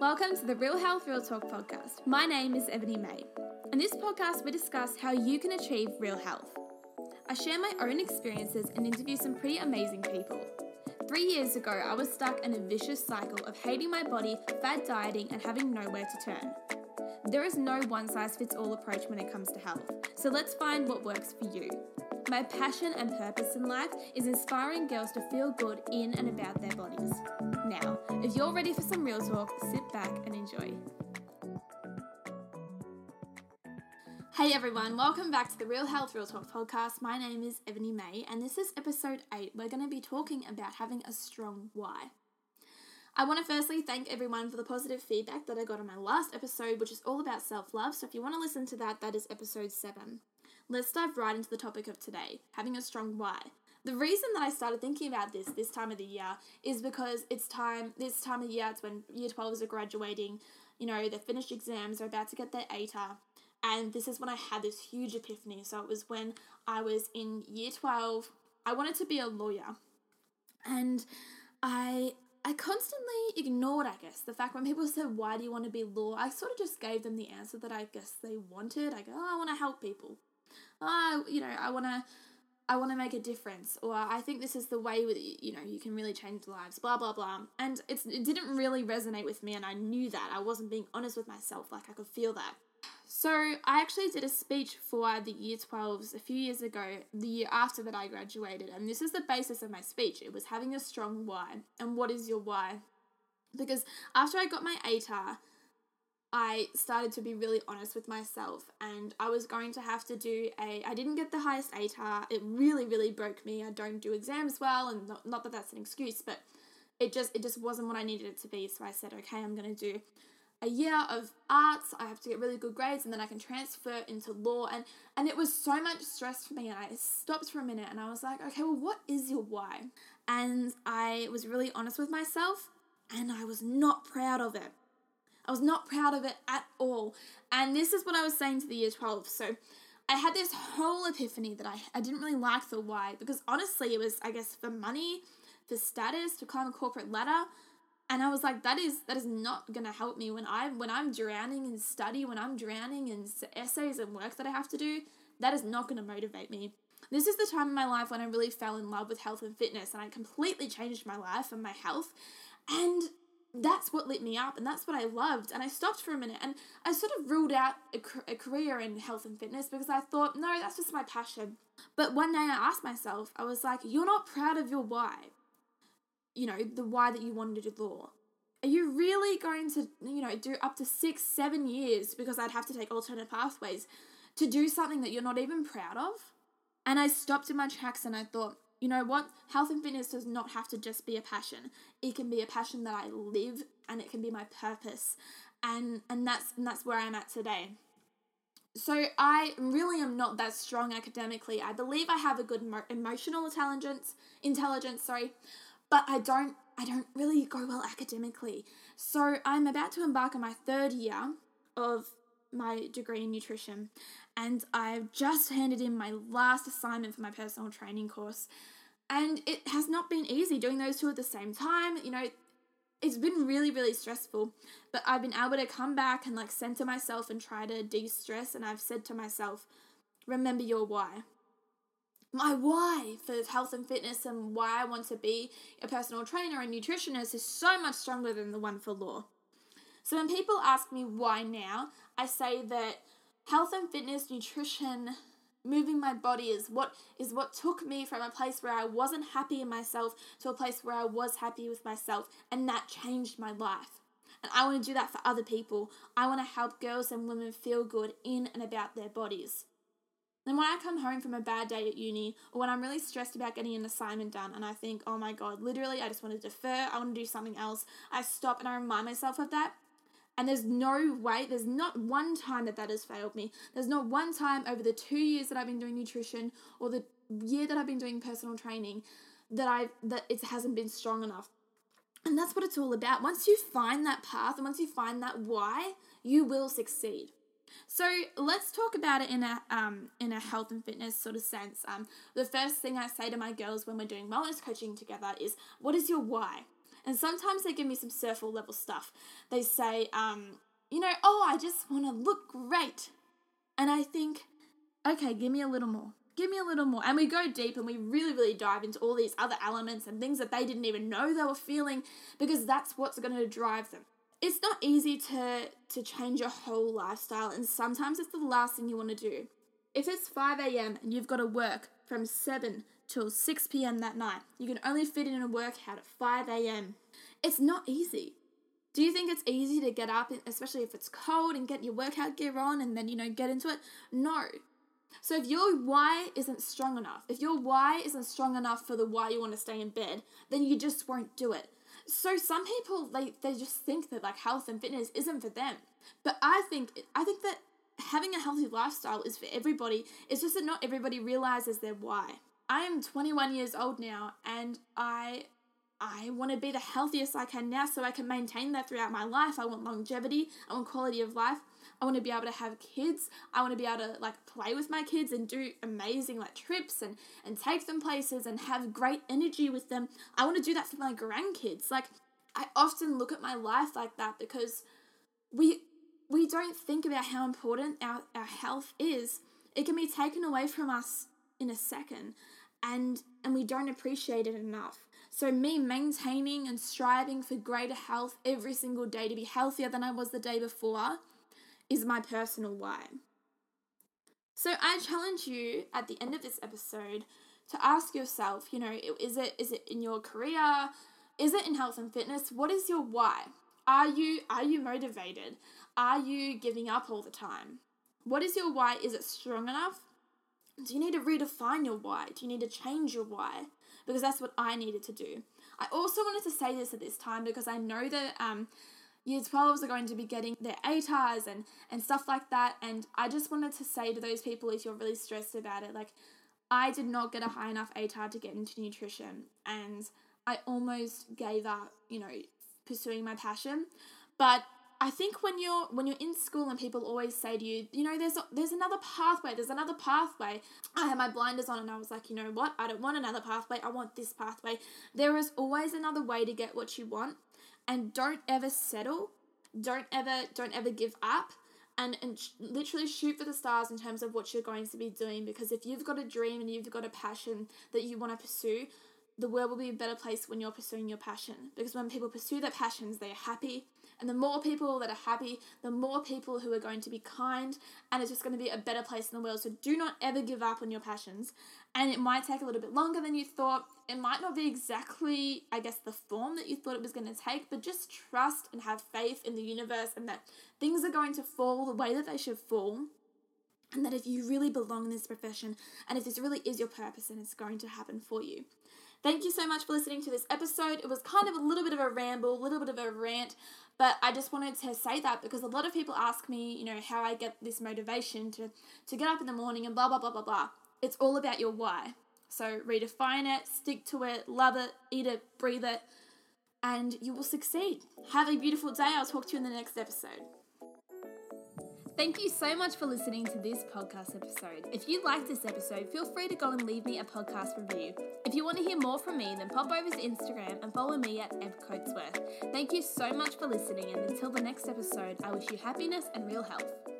Welcome to the Real Health Real Talk podcast. My name is Ebony May. In this podcast, we discuss how you can achieve real health. I share my own experiences and interview some pretty amazing people. Three years ago, I was stuck in a vicious cycle of hating my body, fad dieting, and having nowhere to turn. There is no one size fits all approach when it comes to health, so let's find what works for you. My passion and purpose in life is inspiring girls to feel good in and about their bodies. Now, if you're ready for some real talk, sit back and enjoy. Hey everyone, welcome back to the Real Health Real Talk podcast. My name is Ebony May, and this is episode 8. We're going to be talking about having a strong why. I want to firstly thank everyone for the positive feedback that I got on my last episode, which is all about self love. So if you want to listen to that, that is episode 7. Let's dive right into the topic of today having a strong why. The reason that I started thinking about this this time of the year is because it's time, this time of year, it's when year 12s are graduating, you know, they're finished exams, they're about to get their ATAR. And this is when I had this huge epiphany. So it was when I was in year 12, I wanted to be a lawyer. And I I constantly ignored, I guess, the fact when people said, Why do you want to be law? I sort of just gave them the answer that I guess they wanted. I go, Oh, I want to help people oh, you know, I want to I want to make a difference, or I think this is the way with you know you can really change lives, blah blah blah. And it's it didn't really resonate with me, and I knew that I wasn't being honest with myself. Like I could feel that. So I actually did a speech for the year 12s a few years ago, the year after that I graduated, and this is the basis of my speech. It was having a strong why. And what is your why? Because after I got my ATAR, I started to be really honest with myself and I was going to have to do a I didn't get the highest ATAR. It really really broke me. I don't do exams well and not, not that that's an excuse, but it just it just wasn't what I needed it to be. So I said, "Okay, I'm going to do a year of arts. I have to get really good grades and then I can transfer into law." And and it was so much stress for me and I stopped for a minute and I was like, "Okay, well what is your why?" And I was really honest with myself and I was not proud of it. I was not proud of it at all. And this is what I was saying to the year 12. So I had this whole epiphany that I, I didn't really like the why because honestly, it was, I guess, for money, for status, to climb a corporate ladder. And I was like, that is that is not gonna help me when I when I'm drowning in study, when I'm drowning in essays and work that I have to do. That is not gonna motivate me. This is the time in my life when I really fell in love with health and fitness, and I completely changed my life and my health. And that's what lit me up and that's what I loved. And I stopped for a minute and I sort of ruled out a, a career in health and fitness because I thought, no, that's just my passion. But one day I asked myself, I was like, you're not proud of your why. You know, the why that you wanted to do law. Are you really going to, you know, do up to six, seven years because I'd have to take alternate pathways to do something that you're not even proud of? And I stopped in my tracks and I thought, you know what? Health and fitness does not have to just be a passion. It can be a passion that I live and it can be my purpose. And and that's and that's where I'm at today. So I really am not that strong academically. I believe I have a good mo- emotional intelligence, intelligence, sorry, but I don't I don't really go well academically. So I'm about to embark on my third year of my degree in nutrition and I've just handed in my last assignment for my personal training course and it has not been easy doing those two at the same time. You know, it's been really, really stressful. But I've been able to come back and like center myself and try to de stress. And I've said to myself, remember your why. My why for health and fitness and why I want to be a personal trainer and nutritionist is so much stronger than the one for law. So when people ask me why now, I say that health and fitness, nutrition, moving my body is what is what took me from a place where I wasn't happy in myself to a place where I was happy with myself and that changed my life. And I want to do that for other people. I want to help girls and women feel good in and about their bodies. And when I come home from a bad day at uni, or when I'm really stressed about getting an assignment done, and I think, oh my god, literally, I just want to defer, I want to do something else, I stop and I remind myself of that, and there's no way, there's not one time that that has failed me. There's not one time over the two years that I've been doing nutrition or the year that I've been doing personal training that I've that it hasn't been strong enough. And that's what it's all about. Once you find that path and once you find that why, you will succeed. So let's talk about it in a um, in a health and fitness sort of sense. Um, the first thing I say to my girls when we're doing wellness coaching together is, "What is your why?" And sometimes they give me some surfer level stuff. They say, um, you know, oh, I just want to look great. And I think, okay, give me a little more. Give me a little more. And we go deep and we really, really dive into all these other elements and things that they didn't even know they were feeling because that's what's going to drive them. It's not easy to, to change your whole lifestyle, and sometimes it's the last thing you want to do. If it's 5 a.m. and you've got to work from 7 till 6 p.m. that night, you can only fit in a workout at 5 a.m. It's not easy. Do you think it's easy to get up, especially if it's cold, and get your workout gear on and then, you know, get into it? No. So if your why isn't strong enough, if your why isn't strong enough for the why you want to stay in bed, then you just won't do it. So some people they they just think that like health and fitness isn't for them. But I think I think that having a healthy lifestyle is for everybody. It's just that not everybody realizes their why. I am 21 years old now and I I want to be the healthiest I can now so I can maintain that throughout my life. I want longevity, I want quality of life. I want to be able to have kids. I want to be able to like play with my kids and do amazing like trips and and take them places and have great energy with them. I want to do that for my grandkids. Like I often look at my life like that because we we don't think about how important our, our health is. It can be taken away from us in a second and and we don't appreciate it enough. So me maintaining and striving for greater health every single day to be healthier than I was the day before is my personal why. So I challenge you at the end of this episode to ask yourself, you know, is it is it in your career? Is it in health and fitness? What is your why? Are you are you motivated? Are you giving up all the time? What is your why? Is it strong enough? Do you need to redefine your why? Do you need to change your why? Because that's what I needed to do. I also wanted to say this at this time because I know that um, year 12s are going to be getting their ATARs and, and stuff like that. And I just wanted to say to those people, if you're really stressed about it, like, I did not get a high enough ATAR to get into nutrition. And I almost gave up, you know, pursuing my passion. But I think when you're when you're in school and people always say to you, you know, there's a, there's another pathway, there's another pathway. I had my blinders on and I was like, you know what? I don't want another pathway. I want this pathway. There is always another way to get what you want and don't ever settle don't ever don't ever give up and, and literally shoot for the stars in terms of what you're going to be doing because if you've got a dream and you've got a passion that you want to pursue the world will be a better place when you're pursuing your passion because when people pursue their passions they're happy and the more people that are happy, the more people who are going to be kind, and it's just going to be a better place in the world. So do not ever give up on your passions. And it might take a little bit longer than you thought. It might not be exactly, I guess, the form that you thought it was going to take, but just trust and have faith in the universe and that things are going to fall the way that they should fall. And that if you really belong in this profession and if this really is your purpose, then it's going to happen for you. Thank you so much for listening to this episode. It was kind of a little bit of a ramble, a little bit of a rant, but I just wanted to say that because a lot of people ask me, you know, how I get this motivation to, to get up in the morning and blah, blah, blah, blah, blah. It's all about your why. So redefine it, stick to it, love it, eat it, breathe it, and you will succeed. Have a beautiful day. I'll talk to you in the next episode. Thank you so much for listening to this podcast episode. If you liked this episode, feel free to go and leave me a podcast review. If you want to hear more from me, then pop over to Instagram and follow me at Ev Coatesworth. Thank you so much for listening, and until the next episode, I wish you happiness and real health.